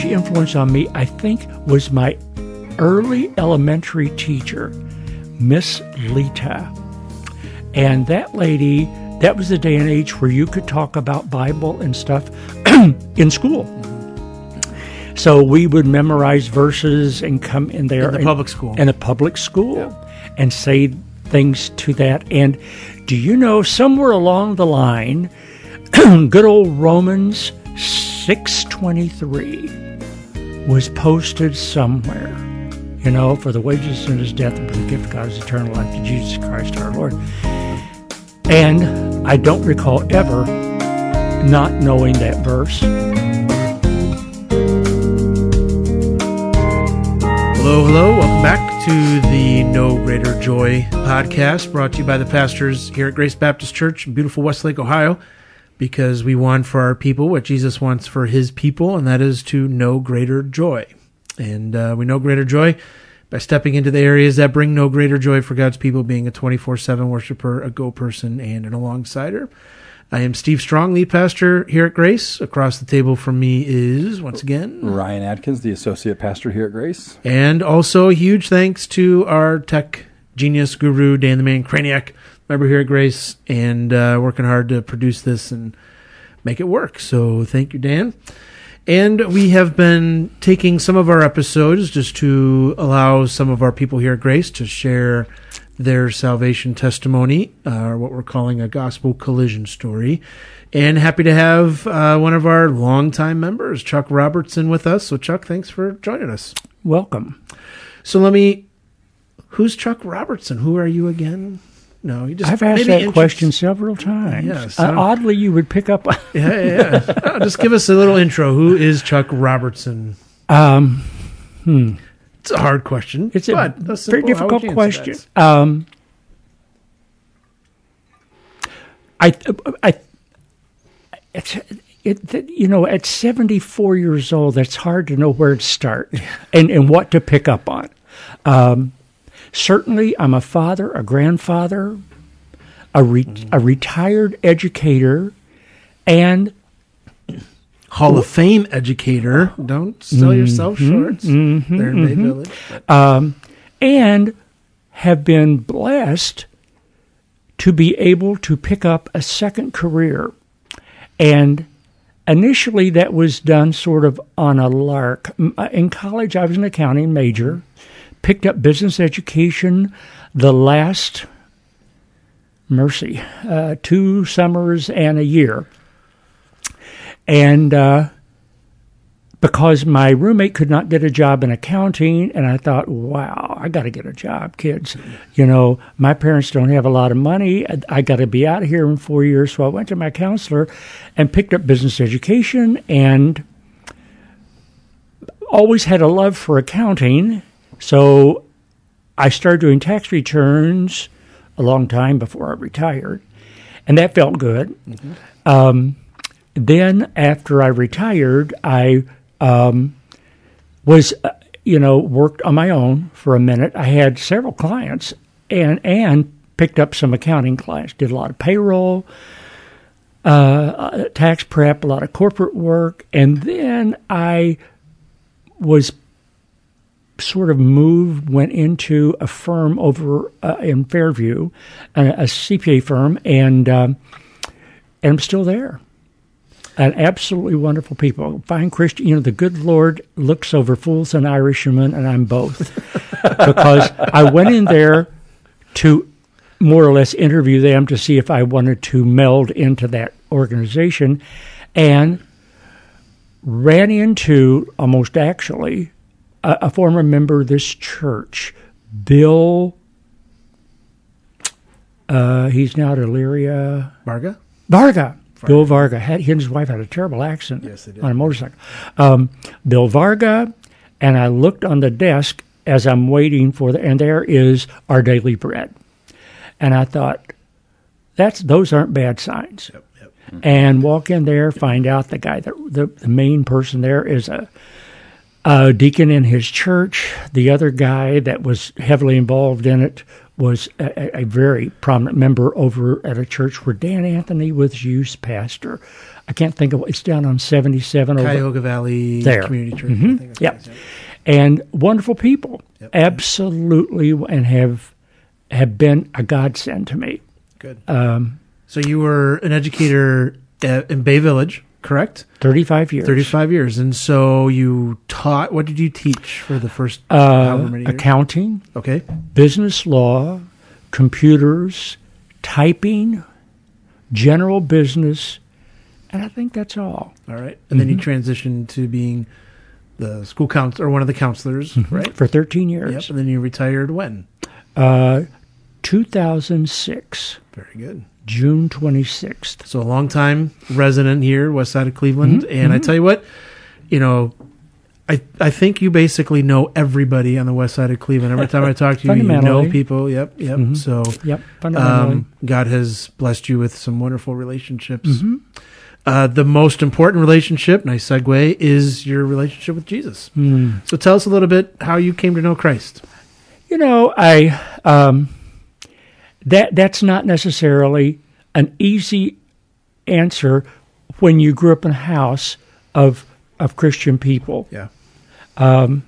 huge influence on me, I think, was my early elementary teacher, Miss Lita. And that lady, that was the day and age where you could talk about Bible and stuff in school. So we would memorize verses and come in there In the and- public school. in a public school and say things to that. And do you know somewhere along the line, good old Romans six twenty three was posted somewhere. You know, for the wages of sin is death, and for the gift of God is eternal life to Jesus Christ our Lord. And I don't recall ever not knowing that verse. Hello, hello. Welcome back to the No Greater Joy podcast brought to you by the pastors here at Grace Baptist Church in beautiful Westlake, Ohio, because we want for our people what Jesus wants for his people, and that is to know greater joy. And uh, we know greater joy by stepping into the areas that bring no greater joy for God's people, being a 24 7 worshiper, a go person, and an alongsider. I am Steve Strong, lead pastor here at Grace. Across the table from me is, once again, Ryan Atkins, the associate pastor here at Grace. and also a huge thanks to our tech genius guru, Dan the Man Craniac, member here at Grace, and uh, working hard to produce this and make it work. So thank you, Dan. And we have been taking some of our episodes just to allow some of our people here at Grace to share their salvation testimony, uh, or what we're calling a gospel collision story. And happy to have uh, one of our longtime members, Chuck Robertson, with us. So, Chuck, thanks for joining us. Welcome. So let me. Who's Chuck Robertson? Who are you again? No, you just. I've asked that intro- question several times. Yes, Uh, oddly, you would pick up. Yeah, yeah. yeah. Uh, just give us a little intro. Who is Chuck Robertson? um, It's a hard question. it's a but very difficult would you answer question. Um, I, I, it's, it, you know, at 74 years old, it's hard to know where to start and, and what to pick up on. Um, certainly, I'm a father, a grandfather, a, re- Mm-hmm. a retired educator, and Hall of Fame educator. Don't sell yourself short. There in Bay Village. um, and have been blessed to be able to pick up a second career. And initially, that was done sort of on a lark. Uh, In college, I was an accounting major, picked up business education the last, mercy, uh, two summers and a year. And, uh, because my roommate could not get a job in accounting and I thought, wow, I got to get a job, kids. You know, my parents don't have a lot of money. I, I got to be out of here in 4 years. So I went to my counselor and picked up business education and always had a love for accounting. So I started doing tax returns a long time before I retired. And that felt good. Um, then after I retired, I um, was, uh, you know, worked on my own for a minute. I had several clients and and picked up some accounting clients. Did a lot of payroll, uh, uh, tax prep, a lot of corporate work, and then I was sort of moved, went into a firm over uh, in Fairview, a, a CPA firm, and um, and I'm still there. And absolutely wonderful people. Fine Christian, you know, the good Lord looks over fools and Irishmen, and I'm both. because I went in there to more or less interview them to see if I wanted to meld into that organization, and ran into almost actually a, a former member of this church, Bill. Uh, he's now at Elyria. Varga? Varga. Bill Varga. Had, he and his wife had a terrible accident Yes, they did. on a motorcycle. Um, Bill Varga, and I looked on the desk as I'm waiting for the, and there is our daily bread. And I thought, that's those aren't bad signs. And walk in there, find out the guy that the, the main person there is a, a deacon in his church. The other guy that was heavily involved in it was a, a- very prominent member over at a church where Dan Anthony was youth pastor. I can't think of it's down on 77 over Cuyahoga Valley There. Community Church. I Mhm. think Yep. what it is, and wonderful people, Yep. absolutely, and have have been a godsend to me. Good. Um, So you were an educator at, in Bay Village, correct? 35 years. 35 years. And so you taught, what did you teach for the first however Uh, many years? accounting, Okay. business law, computers, typing, general business, and I think that's all. All right. And then you Mm-hmm. transitioned to being the school counselor, or one of the counselors, right? For 13 years. Yep. And then you retired when? Uh, 2006, Very good. June 26th. So a long time resident here, west side of Cleveland. Mm-hmm. And I tell you what, you know, I, I think you basically know everybody on the west side of Cleveland. Every time I talk to you, you know people. Yep, yep. Mhm. So Yep, um, God has blessed you with some wonderful relationships. Mm-hmm. Uh, the most important relationship, nice segue, is your relationship with Jesus. Hmm. So tell us a little bit how you came to know Christ. You know, I um, that that's not necessarily an easy answer when you grew up in a house of of Christian people. Yeah. Um,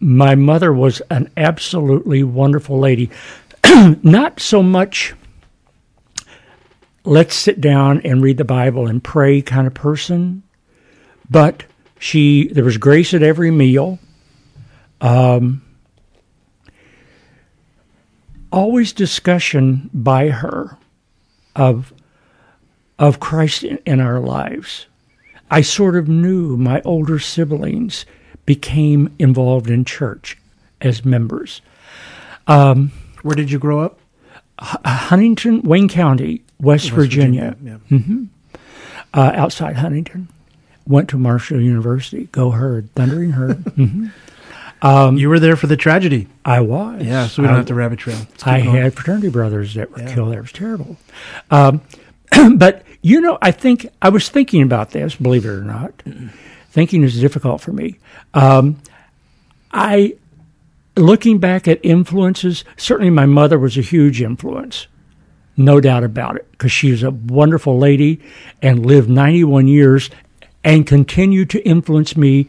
my mother was an absolutely wonderful lady. not so much let's sit down and read the Bible and pray kind of person, but she there was grace at every meal. Um, always discussion by her of of Christ in, in our lives. I sort of knew my older siblings became involved in church as members. Um, Where did you grow up? Uh, Huntington, Wayne County, West, Virginia, Yeah. Mm-hmm. Uh, outside Huntington. Went to Marshall University. Go Herd, Thundering Herd. Mm-hmm. Mhm. you were there for the tragedy. I was. Yeah, so we don't I have to rabbit trail. I going. had fraternity brothers that were Yeah. killed. That was terrible. Um, but you know, I think I was thinking about this. Believe it or not, thinking is difficult for me. Um, I, looking back at influences, certainly my mother was a huge influence, no doubt about it, because she was a wonderful lady and lived 91 years and continued to influence me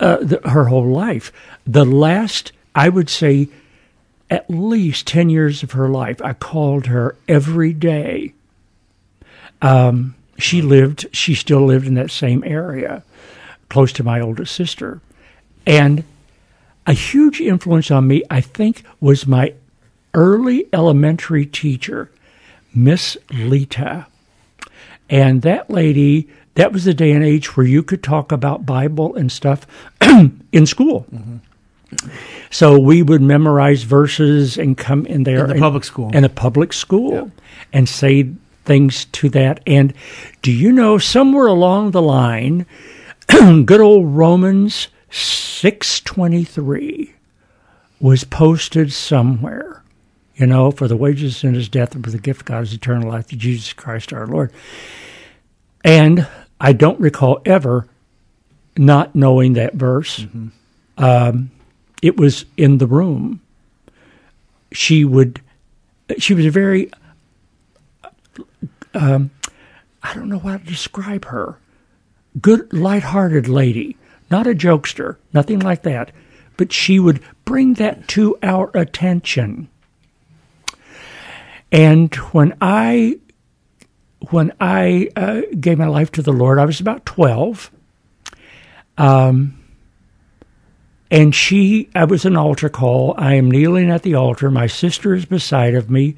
uh, the, her whole life. The last, I would say, at least 10 years of her life, I called her every day. Um, she lived, she still lived in that same area, close to my oldest sister. And a huge influence on me, I think, was my early elementary teacher, Miss Lita. And that lady, that was the day and age where you could talk about Bible and stuff in school. Mm-hmm. So we would memorize verses and come in there In the and- public school. in a public school and say things to that. And do you know somewhere along the line, good old Romans six twenty three was posted somewhere. You know, for the wages of sin is death, and for the gift of God is eternal life through Jesus Christ our Lord. And I don't recall ever not knowing that verse. Um, it was in the room. She would, she was a very, um, I don't know how to describe her. Good, light-hearted lady, not a jokester, nothing like that. But she would bring that to our attention. And when I when I uh, gave my life to the Lord, I was about twelve. Um, and she, I was an altar call. I am kneeling at the altar. My sister is beside of me.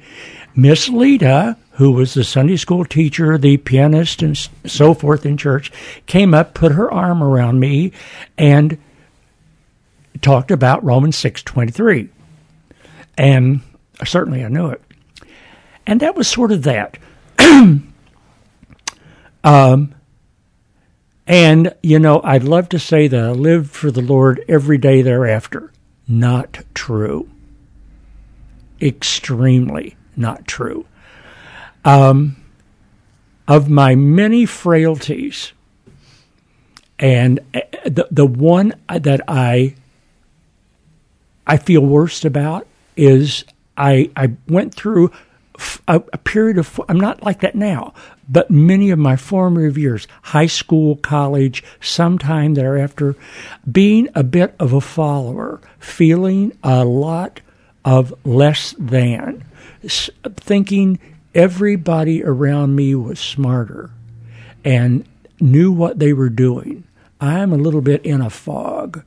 Miss Lita, who was the Sunday school teacher, the pianist, and so forth in church, came up, put her arm around me, and talked about Romans six twenty three. And certainly I knew it. And that was sort of that. um, and, you know, I'd love to say that I lived for the Lord every day thereafter. Not true. Extremely not true. Um, of my many frailties, and uh, the, the one that I I feel worst about is I I went through a, a period of I'm not like that now, but many of my formative years, high school, college, sometime thereafter, being a bit of a follower, feeling a lot of less than, thinking everybody around me was smarter and knew what they were doing. I'm a little bit in a fog,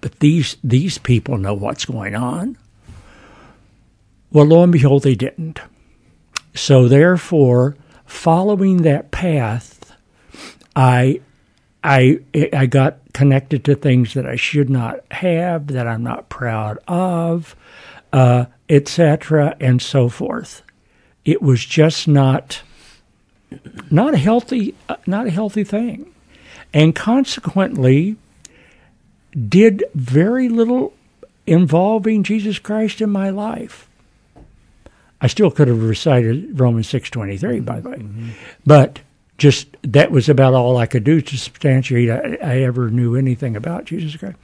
but these these people know what's going on. Well, lo and behold, they didn't. So therefore, following that path, I I I got connected to things that I should not have, that I'm not proud of, uh, etc., and so forth. It was just not not a healthy uh, not a healthy thing, and consequently, did very little involving Jesus Christ in my life. I still could have recited Romans six twenty three, by the way, but just that was about all I could do to substantiate I, I ever knew anything about Jesus Christ.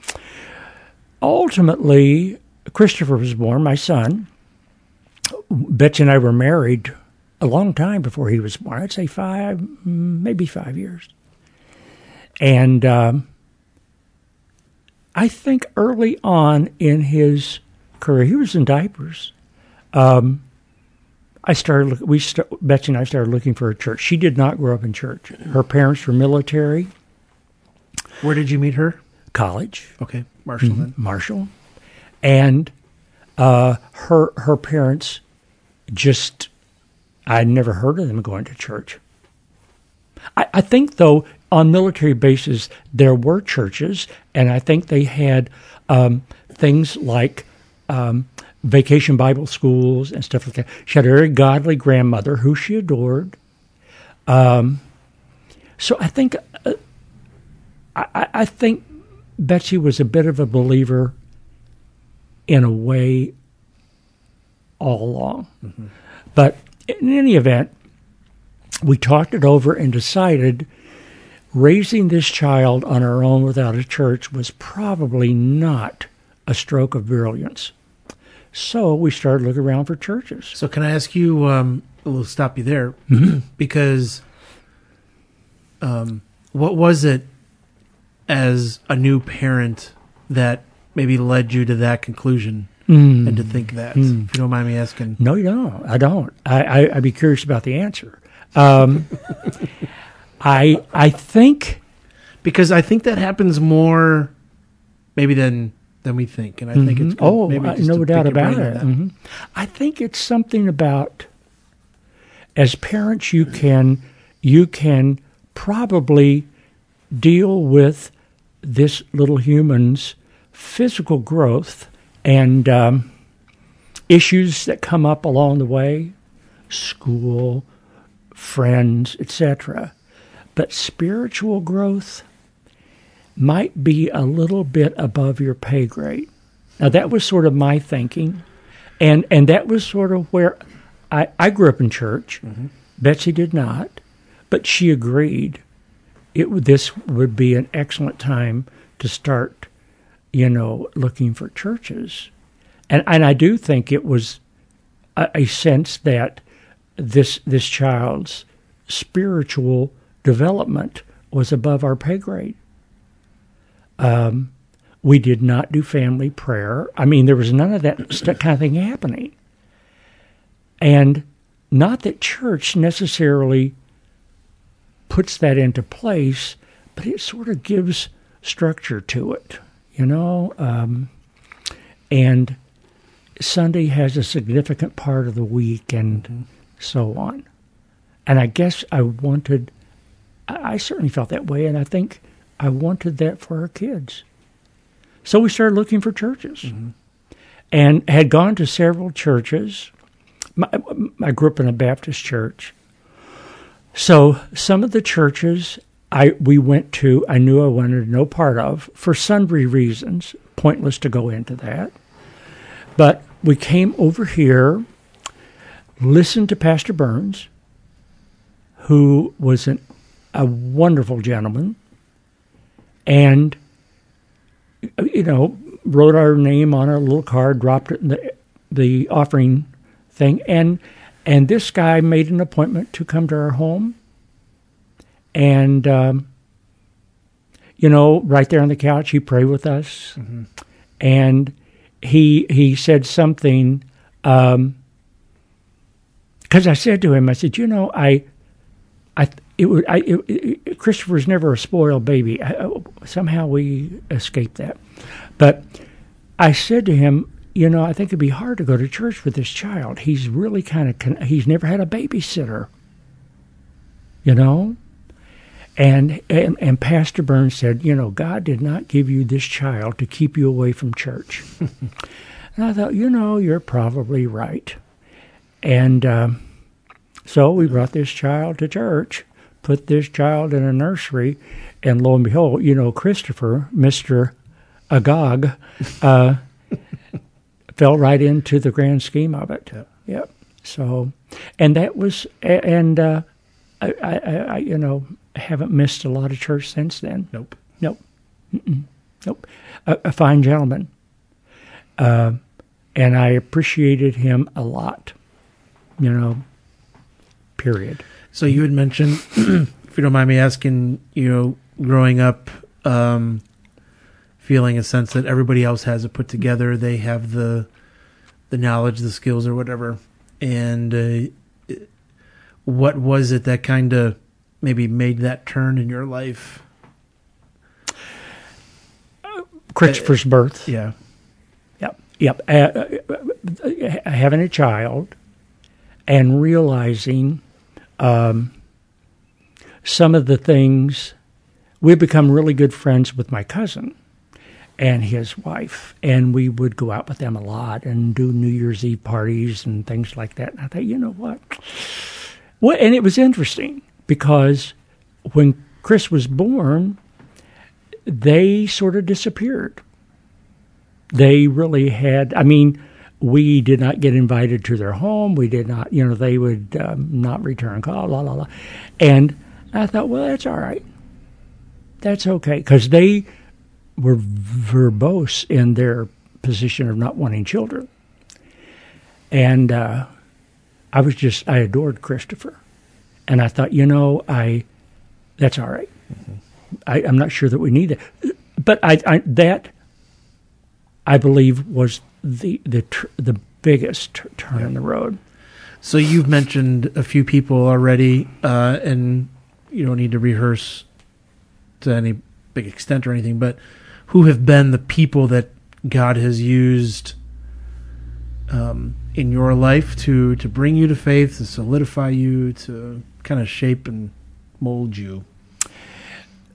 Ultimately, Christopher was born, my son. Betsy and I were married a long time before he was born. I'd say five, maybe five years. And um, I think early on in his career, he was in diapers. Um, I started. We st- Betsy and I started looking for a church. She did not grow up in church. Her parents were military, Where did you meet her? college, Okay, Marshall. Then. Marshall, and uh, her her parents just. I'd never heard of them going to church. I, I think, though, on military bases there were churches, and I think they had um, things like um, vacation Bible schools and stuff like that. She had a very godly grandmother who she adored. Um, so I think uh, I, I- I think Betsy was a bit of a believer in a way all along. But in any event, we talked it over and decided raising this child on our own without a church was probably not a stroke of brilliance. So we started looking around for churches. So can I ask you? Um, we'll stop you there because um, what was it as a new parent that maybe led you to that conclusion and to think that? If you don't mind me asking. No, you don't. I don't. I, I, I'd be curious about the answer. Um, I I think because I think that happens more maybe than than we think, and I think it's good Oh, maybe no doubt about it. Mhm. I think it's something about as parents you can you can probably deal with this little human's physical growth and um, issues that come up along the way, school, friends, etc. But spiritual growth might be a little bit above your pay grade. Now that was sort of my thinking, and and that was sort of where I I grew up in church. Mm-hmm. Betsy did not, but she agreed. It this would be an excellent time to start, you know, looking for churches, and and I do think it was a, a sense that this this child's spiritual development was above our pay grade. Um, we did not do family prayer. I mean, there was none of that kind of thing happening. And not that church necessarily puts that into place, but it sort of gives structure to it, you know? Um, and Sunday has a significant part of the week and so on. And I guess I wanted, I I certainly felt that way, and I think I wanted that for our kids. So we started looking for churches mm-hmm. and had gone to several churches. My, I grew up in a Baptist church. So some of the churches I we went to, I knew I wanted no part of for sundry reasons. Pointless to go into that. But we came over here, listened to Pastor Burns, who was an, a wonderful gentleman, and you know wrote our name on a little card, dropped it in the the offering thing, and and this guy made an appointment to come to our home, and um, you know, right there on the couch, he prayed with us, and he he said something. Um, because I said to him, I said, you know, I, I, it would, I, it, it, Christopher's never a spoiled baby. I, somehow we escaped that, but I said to him, you know, I think it'd be hard to go to church with this child. He's really kind of, he's never had a babysitter, you know, and, and and Pastor Burns said, you know, God did not give you this child to keep you away from church. and I thought, you know, you're probably right. And um, so we brought this child to church, put this child in a nursery, and lo and behold, you know, Christopher, Mister Agog, uh, fell right into the grand scheme of it. Yep. Yep. So, and that was, and uh, I, I, I, you know, haven't missed a lot of church since then. Nope. Nope. Mm-mm. Nope. A, a fine gentleman. Uh, and I appreciated him a lot. You know, period. So you had mentioned, if you don't mind me asking, you know, growing up, um, feeling a sense that everybody else has it put together, they have the the knowledge, the skills, or whatever. And uh, what was it that kind of maybe made that turn in your life? Christopher's birth. Yeah. Yep. Yep. Uh, uh, having a child and realizing um, some of the things. We've become really good friends with my cousin and his wife, and we would go out with them a lot and do New Year's Eve parties and things like that. And I thought, you know what? Well, and it was interesting because when Chris was born, they sort of disappeared. They really had, I mean, we did not get invited to their home. We did not, you know, they would um, not return call, la, la, la. And I thought, well, that's all right. That's okay. Because they were verbose in their position of not wanting children. And uh, I was just, I adored Christopher. And I thought, you know, I, that's all right. mm-hmm. I, am not sure that we need it. But I, I that, I believe, was the the tr- the biggest t- turn yeah. in the road. So you've mentioned a few people already, uh, and you don't need to rehearse to any big extent or anything. But who have been the people that God has used um, in your life to to bring you to faith, to solidify you, to kind of shape and mold you?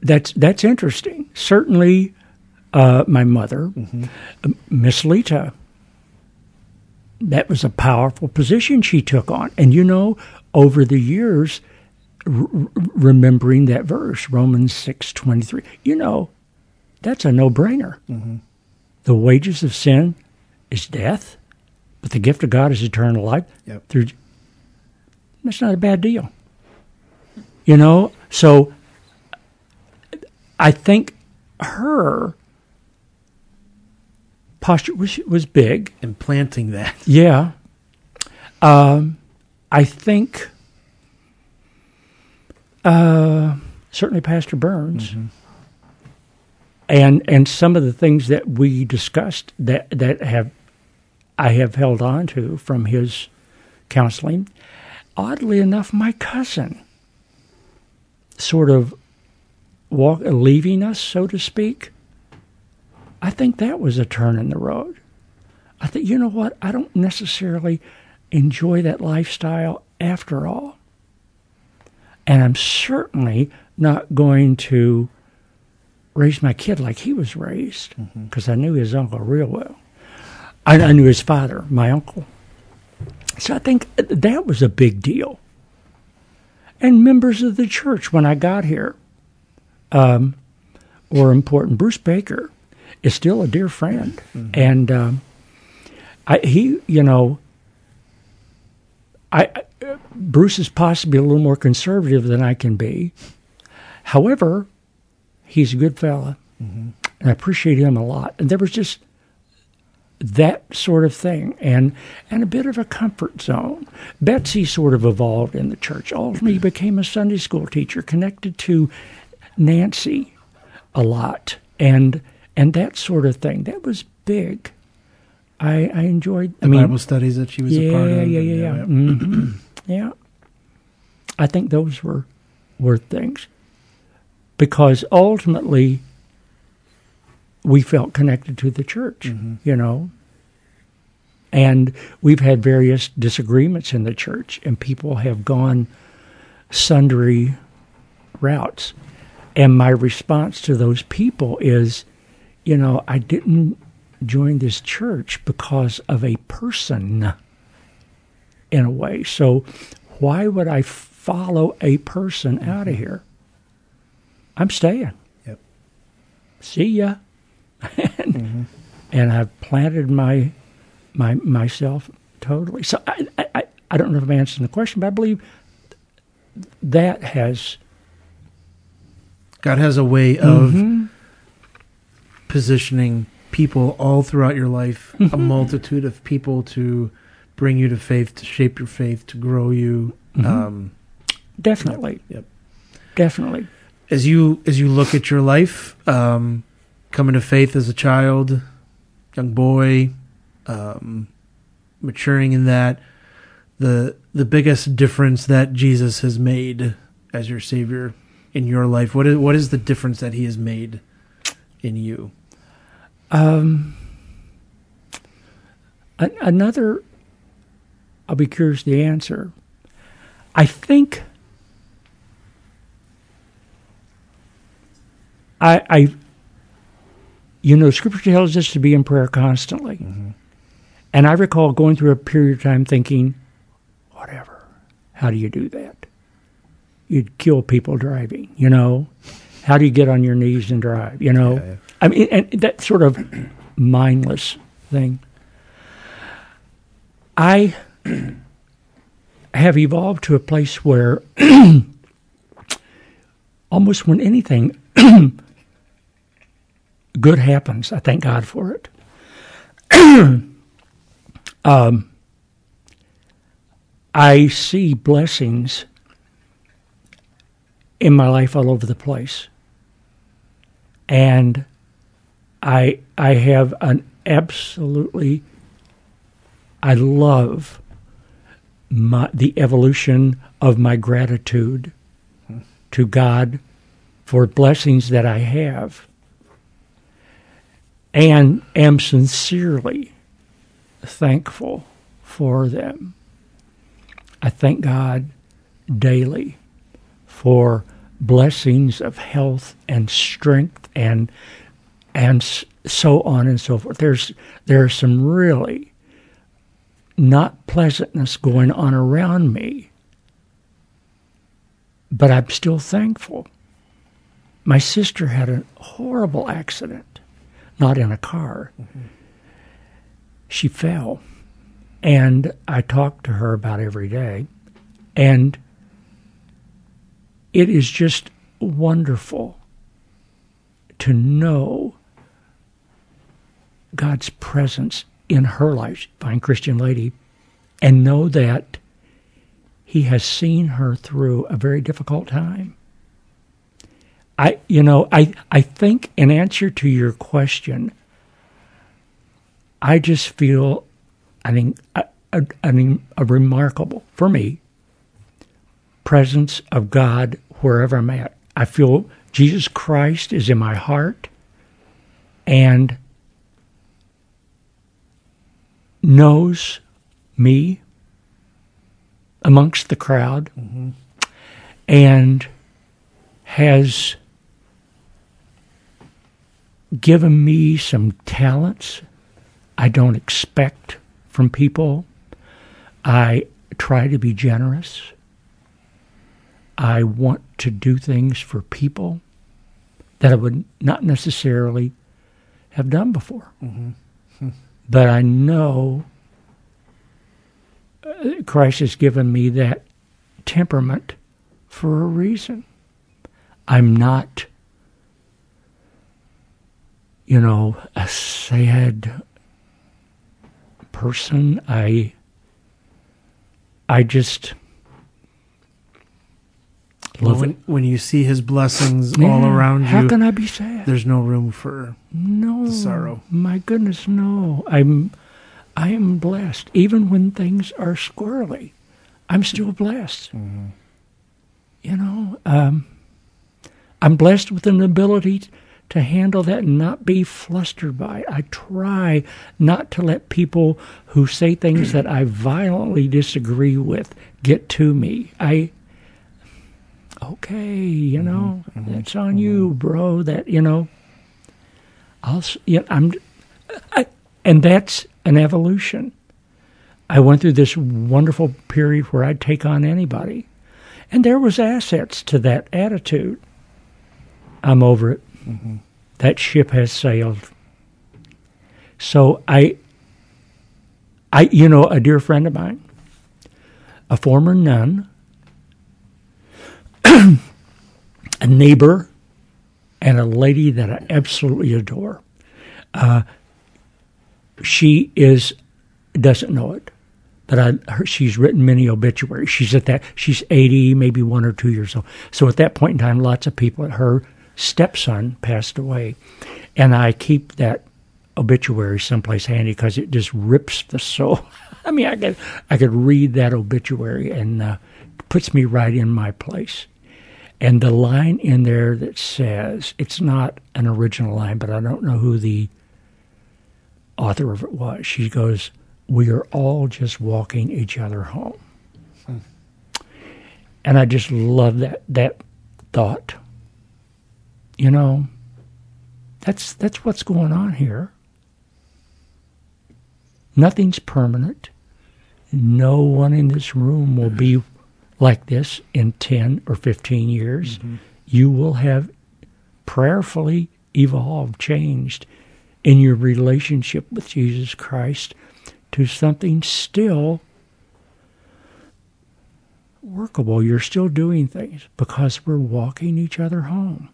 That's that's interesting. Certainly, uh, my mother, mm-hmm. Miss Lita. That was a powerful position she took on, and you know, over the years, r- remembering that verse, Romans six twenty three. You know, that's a no brainer. Mm-hmm. The wages of sin is death, but the gift of God is eternal life. Yep. Through, that's not a bad deal. You know, so I think her posture was was big. Implanting that. Yeah. Um, I think uh, certainly Pastor Burns. Mm-hmm. And and some of the things that we discussed that that have I have held on to from his counseling. Oddly enough, my cousin sort of walk, leaving us, so to speak, I think that was a turn in the road. I think, you know what? I don't necessarily enjoy that lifestyle after all. And I'm certainly not going to raise my kid like he was raised because mm-hmm. I knew his uncle real well. I, I knew his father, my uncle. So I think that was a big deal. And members of the church when I got here um, were important. Bruce Baker is still a dear friend, mm-hmm. and um, I, he, you know, I Bruce is possibly a little more conservative than I can be. However, he's a good fella, mm-hmm. and I appreciate him a lot. And there was just that sort of thing, and and a bit of a comfort zone. Betsy sort of evolved in the church. Ultimately, became a Sunday school teacher, connected to Nancy a lot, and and that sort of thing. That was big. I, I enjoyed. The I mean, Bible studies that she was yeah, a part of. yeah, yeah, yeah, yeah. Mhm. yeah. I think those were were things because ultimately we felt connected to the church, you know. And we've had various disagreements in the church, and people have gone sundry routes. And my response to those people is, you know, I didn't join this church because of a person in a way. So why would I follow a person out of here? I'm staying. Yep. See ya. and, and I've planted my my myself totally. So I, I I don't know if I'm answering the question, but I believe that has God has a way of Mhm. Positioning people all throughout your life, a multitude of people to bring you to faith, to shape your faith, to grow you. Um, definitely, yep. definitely. As you as you look at your life, um, coming to faith as a child, young boy, um, maturing in that, the the biggest difference that Jesus has made as your Savior in your life, what is what is the difference that He has made in you? Um, a- another, I'll be curious the answer. I think I, I, you know, Scripture tells us to be in prayer constantly, and I recall going through a period of time thinking, whatever, how do you do that? You'd kill people driving, you know. How do you get on your knees and drive? You know, Yeah, yeah. I mean, and that sort of mindless thing. I have evolved to a place where almost when anything good happens, I thank God for it. um, I see blessings in my life all over the place. And I I have an absolutely I love my the evolution of my gratitude to God for blessings that I have and am sincerely thankful for them. I thank God daily for blessings of health and strength and and so on and so forth. There's there's some really not pleasantness going on around me, but I'm still thankful. My sister had a horrible accident, not in a car. She fell, and I talk to her about every day, and it is just wonderful to know God's presence in her life, fine Christian lady, and know that He has seen her through a very difficult time. I, you know, I, I think in answer to your question, I just feel, I think, a, a, remarkable, for me, presence of God wherever I'm at. I feel Jesus Christ is in my heart and knows me amongst the crowd and has given me some talents I don't expect from people. I try to be generous. I want to do things for people that I would not necessarily have done before. Mm-hmm. But I know uh, Christ has given me that temperament for a reason. I'm not, you know, a sad person. I I just Well, when, it. when you see his blessings all around How you, how can I be sad? there's no room for no sorrow. My goodness, no. I'm I am blessed. Even when things are squirrely, I'm still blessed. You know, um, I'm blessed with an ability to handle that and not be flustered by it. I try not to let people who say things that I violently disagree with get to me. I okay, you mm-hmm. know, mm-hmm. it's on mm-hmm. you, bro. That you know, I'll. Yeah, I'm. I, and that's an evolution. I went through this wonderful period where I'd take on anybody, and there was assets to that attitude. I'm over it. That ship has sailed. So I, I, you know, a dear friend of mine, a former nun, a neighbor, and a lady that I absolutely adore. Uh, she is doesn't know it, but I, her, she's written many obituaries. She's at that. She's eighty, maybe one or two years old. So at that point in time, lots of people. Her stepson passed away, and I keep that obituary someplace handy because it just rips the soul. I mean, I could I could read that obituary and uh, puts me right in my place. And the line in there that says it's not an original line, but I don't know who the author of it was. She goes, "We are all just walking each other home," hmm. and I just love that that thought. You know, that's that's what's going on here. Nothing's permanent. No one in this room will be like this in 10 or 15 years. You will have prayerfully evolved, changed in your relationship with Jesus Christ to something still workable. You're still doing things because we're walking each other home.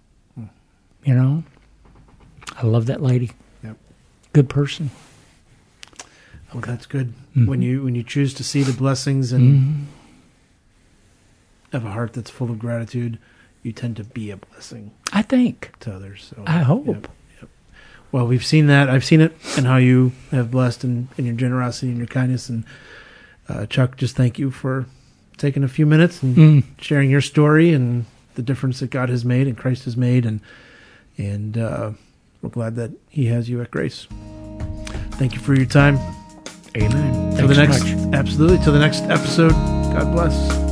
You know? I love that lady. Yep. Good person. Well, that's good. Mm-hmm. When you when you choose to see the blessings and have a heart that's full of gratitude, you tend to be a blessing I think. to others. So I hope. Yep, yep. Well, we've seen that. I've seen it and how you have blessed in, in your generosity and your kindness. And uh, Chuck, just thank you for taking a few minutes and Mm. sharing your story and the difference that God has made and Christ has made. And and uh, we're glad that He has you at Grace. Thank you for your time. Amen. Till the Thanks next, so much. absolutely. Till the next episode. God bless.